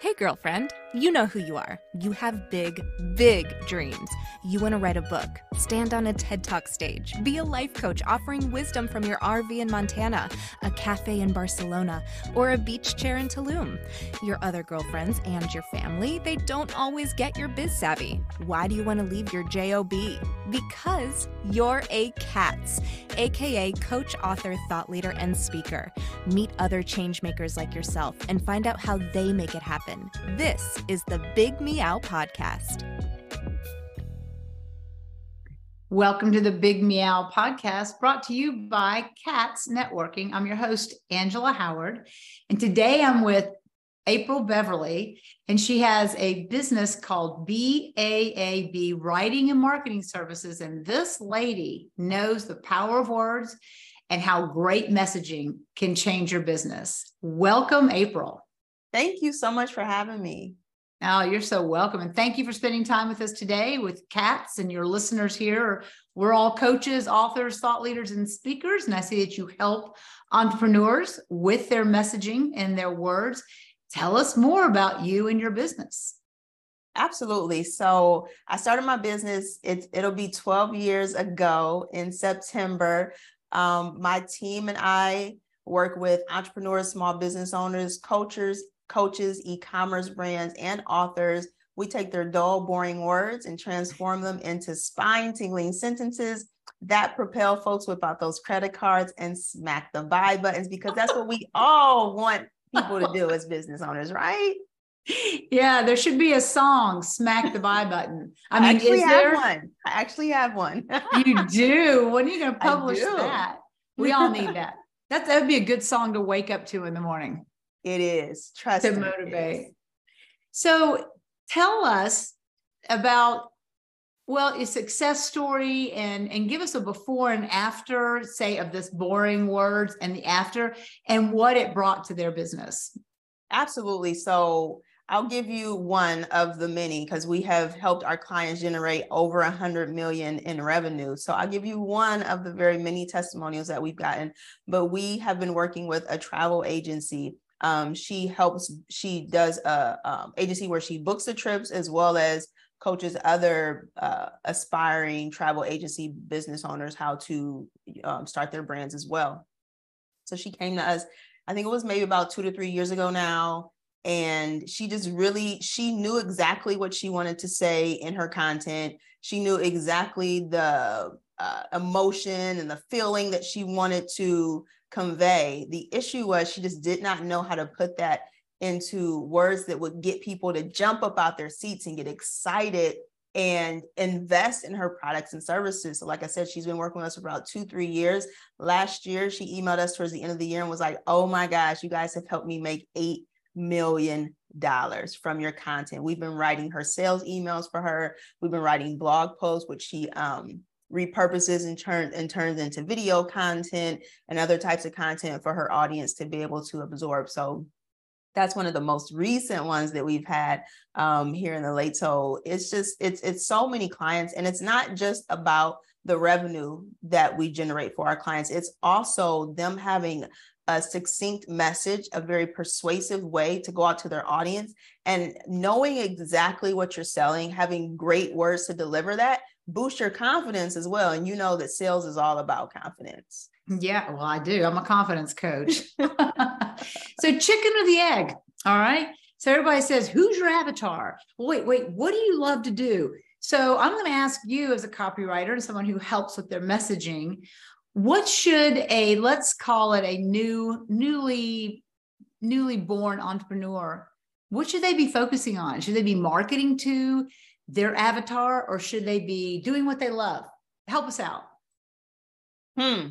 Hey, girlfriend, you know who you are. You have big, big dreams. You want to write a book, stand on a TED Talk stage, be a life coach offering wisdom from your RV in Montana, a cafe in Barcelona, or a beach chair in Tulum. Your other girlfriends and your family, they don't always get your biz savvy. Why do you want to leave your JOB? Because you're a CATS, aka coach, author, thought leader, and speaker. Meet other changemakers like yourself and find out how they make it happen. This is the Big Meow Podcast. Welcome to the Big Meow Podcast brought to you by CATS Networking. I'm your host, Angela Howard. And today I'm with Apryl Beverly, and she has a business called BAAB Writing and Marketing Services. And this lady knows the power of words and how great messaging can change your business. Welcome, Apryl. Thank you so much for having me. Oh, you're so welcome. And thank you for spending time with us today with CATS and your listeners here. We're all coaches, authors, thought leaders, and speakers. And I see that you help entrepreneurs with their messaging and their words. Tell us more about you and your business. Absolutely. So I started my business, it, it'll be 12 years ago in September. Um, my team and I work with entrepreneurs, small business owners, coaches, coaches, e-commerce brands, and authors. We take their dull, boring words and transform them into spine-tingling sentences that propel folks without those credit cards and smack the buy buttons because that's what we all want people to do as business owners, right? Yeah, there should be a song, "Smack the Buy Button." I mean, I actually have there... one. I actually have one. you do. When are you going to publish that? We all need that. That that would be a good song to wake up to in the morning. It is. Trust to motivate. So tell us about well a success story and and give us a before and after say of this boring words and the after and what it brought to their business absolutely so i'll give you one of the many because we have helped our clients generate over a hundred million in revenue so i'll give you one of the very many testimonials that we've gotten but we have been working with a travel agency um, she helps, she does a um, agency where she books the trips as well as coaches other uh, aspiring travel agency business owners how to um, start their brands as well. So she came to us, I think it was maybe about two to three years ago now. And she just really, she knew exactly what she wanted to say in her content. She knew exactly the uh, emotion and the feeling that she wanted to convey. The issue was she just did not know how to put that into words that would get people to jump up out their seats and get excited and invest in her products and services. So, like I said, she's been working with us for about two, three years. Last year, she emailed us towards the end of the year and was like, Oh my gosh, you guys have helped me make $8 million from your content. We've been writing her sales emails for her. We've been writing blog posts, which she um, repurposes and turns and turns into video content and other types of content for her audience to be able to absorb. So that's one of the most recent ones that we've had um, here in the late. So it's just it's it's so many clients, and it's not just about the revenue that we generate for our clients. It's also them having a succinct message, a very persuasive way to go out to their audience, and knowing exactly what you're selling, having great words to deliver that boost your confidence as well. And you know that sales is all about confidence. Yeah, well, I do. I'm a confidence coach. so, chicken or the egg? All right. So, everybody says, Who's your avatar? Wait, wait, what do you love to do? So, I'm going to ask you as a copywriter and someone who helps with their messaging, what should a, let's call it a new, newly, newly born entrepreneur, what should they be focusing on? Should they be marketing to? Their avatar or should they be doing what they love? Help us out. Hmm.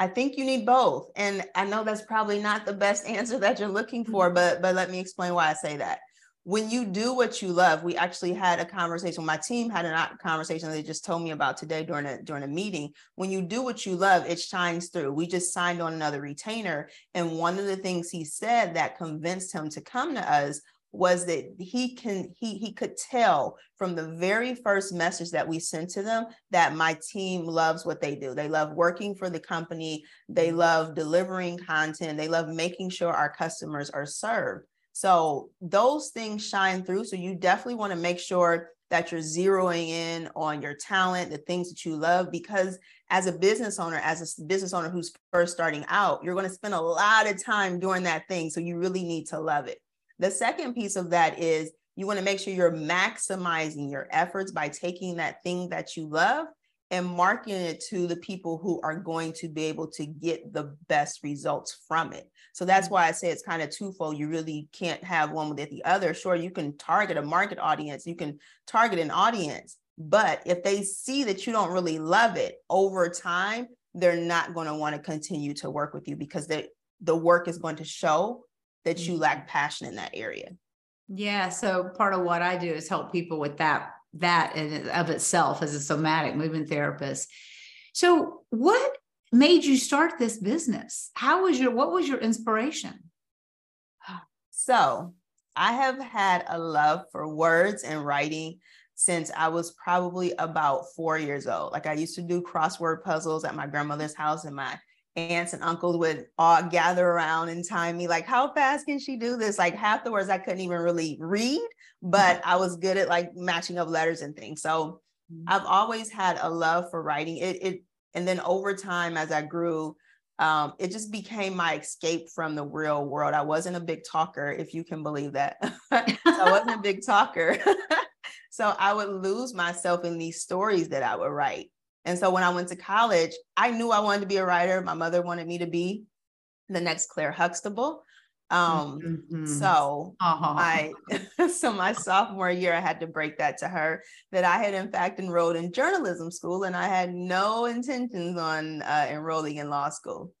I think you need both. And I know that's probably not the best answer that you're looking for, mm-hmm. but but let me explain why I say that. When you do what you love, we actually had a conversation. My team had a conversation they just told me about today during a during a meeting. When you do what you love, it shines through. We just signed on another retainer, and one of the things he said that convinced him to come to us was that he can he he could tell from the very first message that we sent to them that my team loves what they do. They love working for the company, they mm-hmm. love delivering content, they love making sure our customers are served. So those things shine through. So you definitely want to make sure that you're zeroing in on your talent, the things that you love, because as a business owner, as a business owner who's first starting out, you're going to spend a lot of time doing that thing. So you really need to love it. The second piece of that is you want to make sure you're maximizing your efforts by taking that thing that you love and marketing it to the people who are going to be able to get the best results from it. So that's mm-hmm. why I say it's kind of twofold. You really can't have one without the other. Sure, you can target a market audience, you can target an audience, but if they see that you don't really love it over time, they're not going to want to continue to work with you because they, the work is going to show that you lack mm-hmm. passion in that area. Yeah. So part of what I do is help people with that that in of itself as a somatic movement therapist. So what made you start this business? How was your what was your inspiration? So I have had a love for words and writing since I was probably about four years old. Like I used to do crossword puzzles at my grandmother's house, and my aunts and uncles would all gather around and time me, like, how fast can she do this? Like half the words I couldn't even really read, but I was good at like matching up letters and things. So mm-hmm. I've always had a love for writing. It, it and then over time as I grew, um, it just became my escape from the real world. I wasn't a big talker, if you can believe that. I wasn't a big talker. so I would lose myself in these stories that I would write. And so when I went to college, I knew I wanted to be a writer. My mother wanted me to be the next Claire Huxtable. Um, mm-hmm. so uh-huh. I so my sophomore year, I had to break that to her that I had in fact enrolled in journalism school and I had no intentions on uh, enrolling in law school.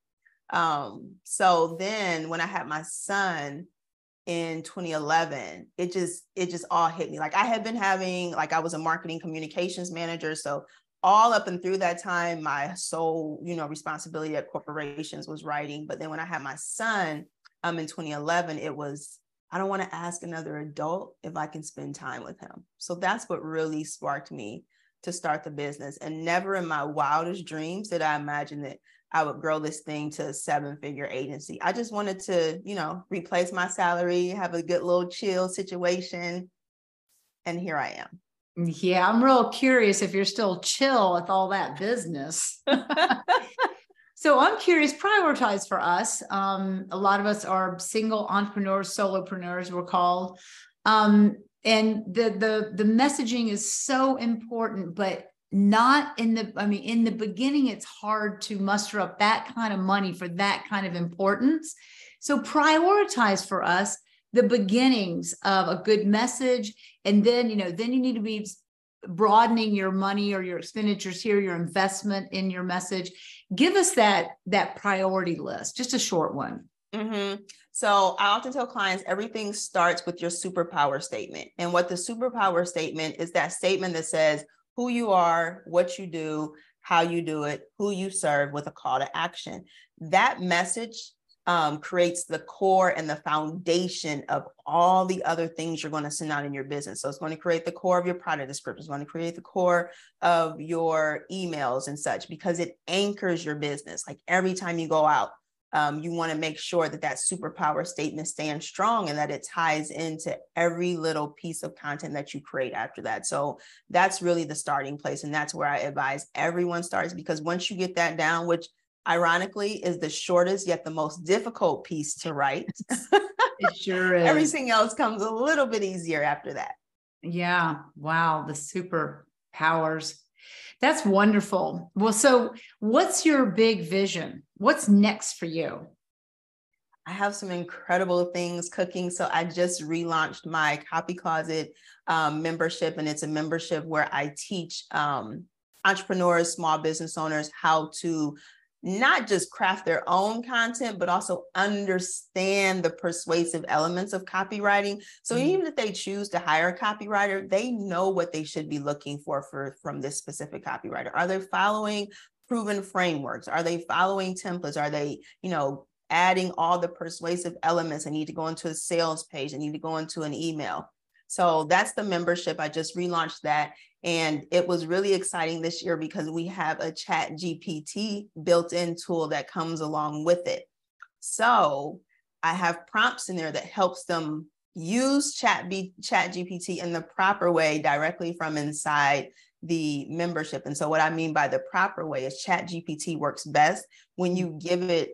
Um, so then when I had my son in 2011, it just it just all hit me. Like I had been having like I was a marketing communications manager, so all up and through that time, my sole, you know, responsibility at corporations was writing. But then when I had my son um, in 2011, it was, I don't want to ask another adult if I can spend time with him. So that's what really sparked me to start the business. And never in my wildest dreams did I imagine that I would grow this thing to a seven figure agency. I just wanted to, you know, replace my salary, have a good little chill situation. And here I am. Yeah, I'm real curious if you're still chill with all that business. so I'm curious, prioritize for us. Um, a lot of us are single entrepreneurs, solopreneurs, we're called. Um, and the the the messaging is so important, but not in the i mean in the beginning it's hard to muster up that kind of money for that kind of importance so prioritize for us the beginnings of a good message. And then you know then you need to be broadening your money or your expenditures here your investment in your message. Give us that that priority list just a short one. Mm-hmm. so i often tell clients everything starts with your superpower statement. And what the superpower statement is that statement that says who you are what you do how you do it who you serve with a call to action. That message um, creates the core and the foundation of all the other things you're going to send out in your business. So it's going to create the core of your product description, it's going to create the core of your emails and such because it anchors your business. Like every time you go out, um, you want to make sure that that superpower statement stands strong and that it ties into every little piece of content that you create after that. So that's really the starting place. And that's where I advise everyone starts because once you get that down, which ironically, is the shortest yet the most difficult piece to write. it sure is. Everything else comes a little bit easier after that. Yeah. Wow. The superpowers. That's wonderful. Well, so what's your big vision? What's next for you? I have some incredible things cooking. So I just relaunched my Copy Closet um, membership, and it's a membership where I teach um, entrepreneurs, small business owners how to not just craft their own content, but also understand the persuasive elements of copywriting. So mm-hmm. even if they choose to hire a copywriter, they know what they should be looking for, for from this specific copywriter. Are they following proven frameworks? Are they following templates? Are they, you know, adding all the persuasive elements? I need to go into a sales page. I need to go into an email. So that's the membership. I just relaunched that. And it was really exciting this year because we have a chat GPT built in tool that comes along with it. So I have prompts in there that helps them use chat B, chat GPT in the proper way directly from inside the membership. And so what I mean by the proper way is chat GPT works best when you give it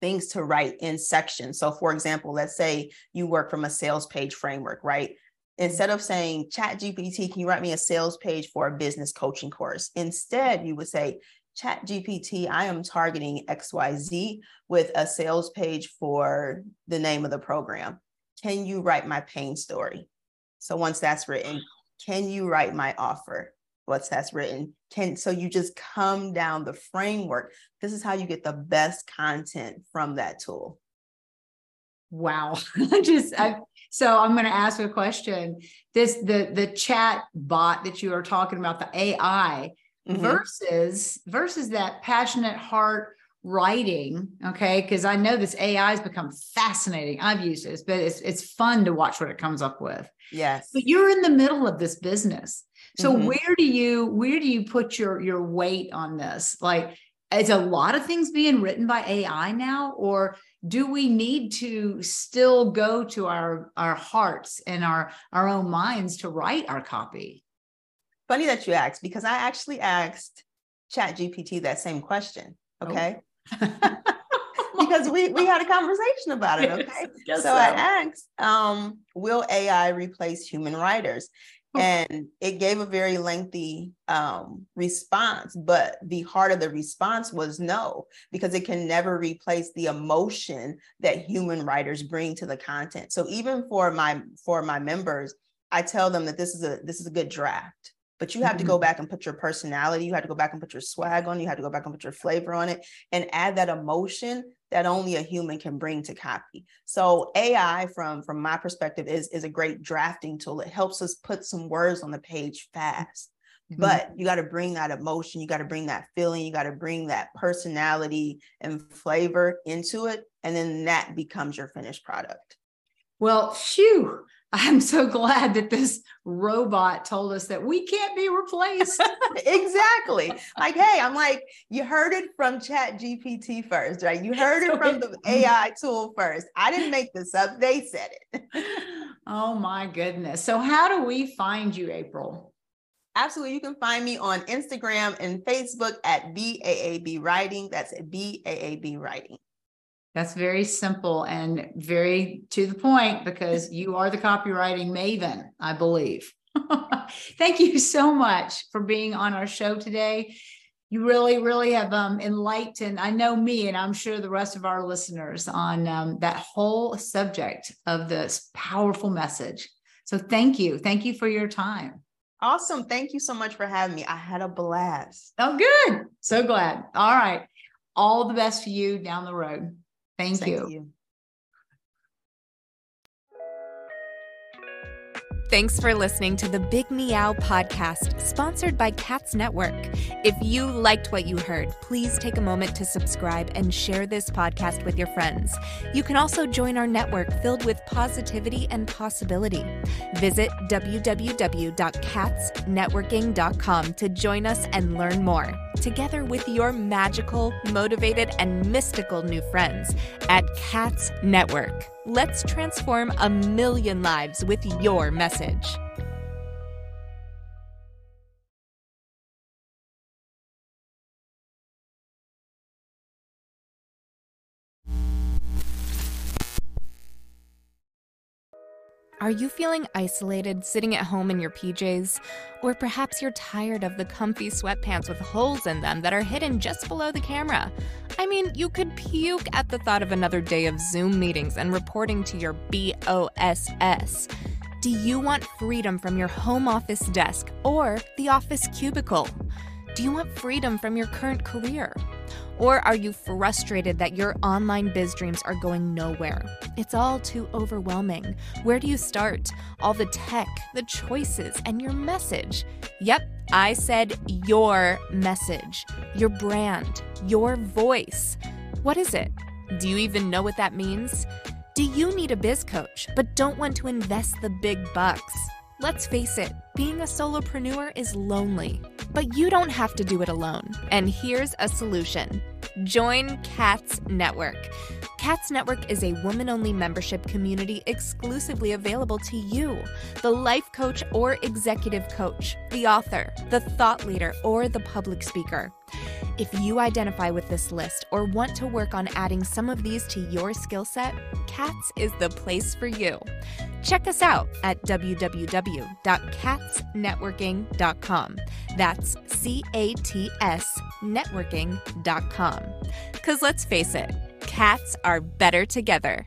things to write in sections. So for example, let's say you work from a sales page framework, right? Instead of saying chat GPT, can you write me a sales page for a business coaching course? Instead, you would say, chat GPT, I am targeting XYZ with a sales page for the name of the program. Can you write my pain story? So once that's written, can you write my offer? Once that's written, can so you just come down the framework. This is how you get the best content from that tool. Wow. just I, so I'm going to ask a question. This the the chat bot that you are talking about, the AI mm-hmm. versus versus that passionate heart writing okay because i know this ai has become fascinating i've used it but it's, it's fun to watch what it comes up with yes but you're in the middle of this business so mm-hmm. where do you where do you put your your weight on this like is a lot of things being written by ai now or do we need to still go to our our hearts and our our own minds to write our copy funny that you asked because i actually asked chat gpt that same question oh. okay oh. because we we had a conversation about it okay yes, so, so, i asked um, will ai replace human writers and it gave a very lengthy um, response but the heart of the response was no because it can never replace the emotion that human writers bring to the content so even for my for my members i tell them that this is a this is a good draft but you have mm-hmm. to go mm-hmm. back and put your personality you have to go back and put your swag on you have to go back and put your flavor on it and add that emotion that only a human can bring to copy. So ai from from my perspective is is a great drafting tool. It helps us put some words on the page fast. Mm-hmm. but you got to bring that emotion you got to bring that feeling you got to bring that personality and flavor into it and then that becomes your finished product. Well phew I'm so glad that this robot told us that we can't be replaced. exactly. Like, hey, I'm like, you heard it from Chat GPT first, right? You heard it from the mm. AI tool first. I didn't make this up. They said it. oh my goodness. So how do we find you, Apryl? Absolutely. You can find me on Instagram and Facebook at BAAB Writing. That's BAAB Writing. That's very simple and very to the point because you are the copywriting maven, I believe. Thank you so much for being on our show today. You really, really have um, enlightened, I know me, and I'm sure the rest of our listeners on um, that whole subject of this powerful message. So thank you. Thank you for your time. Awesome. Thank you so much for having me. I had a blast. Oh, good. So glad. All right. All the best for you down the road. Thank, Thank you. you. Thanks for listening to the Big Meow podcast, sponsored by Cats Network. If you liked what you heard, please take a moment to subscribe and share this podcast with your friends. You can also join our network filled with positivity and possibility. Visit www.catsnetworking.com to join us and learn more, together with your magical, motivated, and mystical new friends at Cats Network. Let's transform a million lives with your message. Are you feeling isolated sitting at home in your PJs? Or perhaps you're tired of the comfy sweatpants with holes in them that are hidden just below the camera? I mean, you could puke at the thought of another day of Zoom meetings and reporting to your BOSS. Do you want freedom from your home office desk or the office cubicle? Do you want freedom from your current career? Or are you frustrated that your online biz dreams are going nowhere? It's all too overwhelming. Where do you start? All the tech, the choices, and your message. Yep, I said your message, your brand, your voice. What is it? Do you even know what that means? Do you need a biz coach but don't want to invest the big bucks? Let's face it, being a solopreneur is lonely, but you don't have to do it alone. And here's a solution Join CATS Network. CATS Network is a woman only membership community exclusively available to you, the life coach or executive coach, the author, the thought leader, or the public speaker. If you identify with this list or want to work on adding some of these to your skill set, CATS is the place for you. Check us out at www.catsnetworking.com. That's C A T S networking.com. Because let's face it, cats are better together.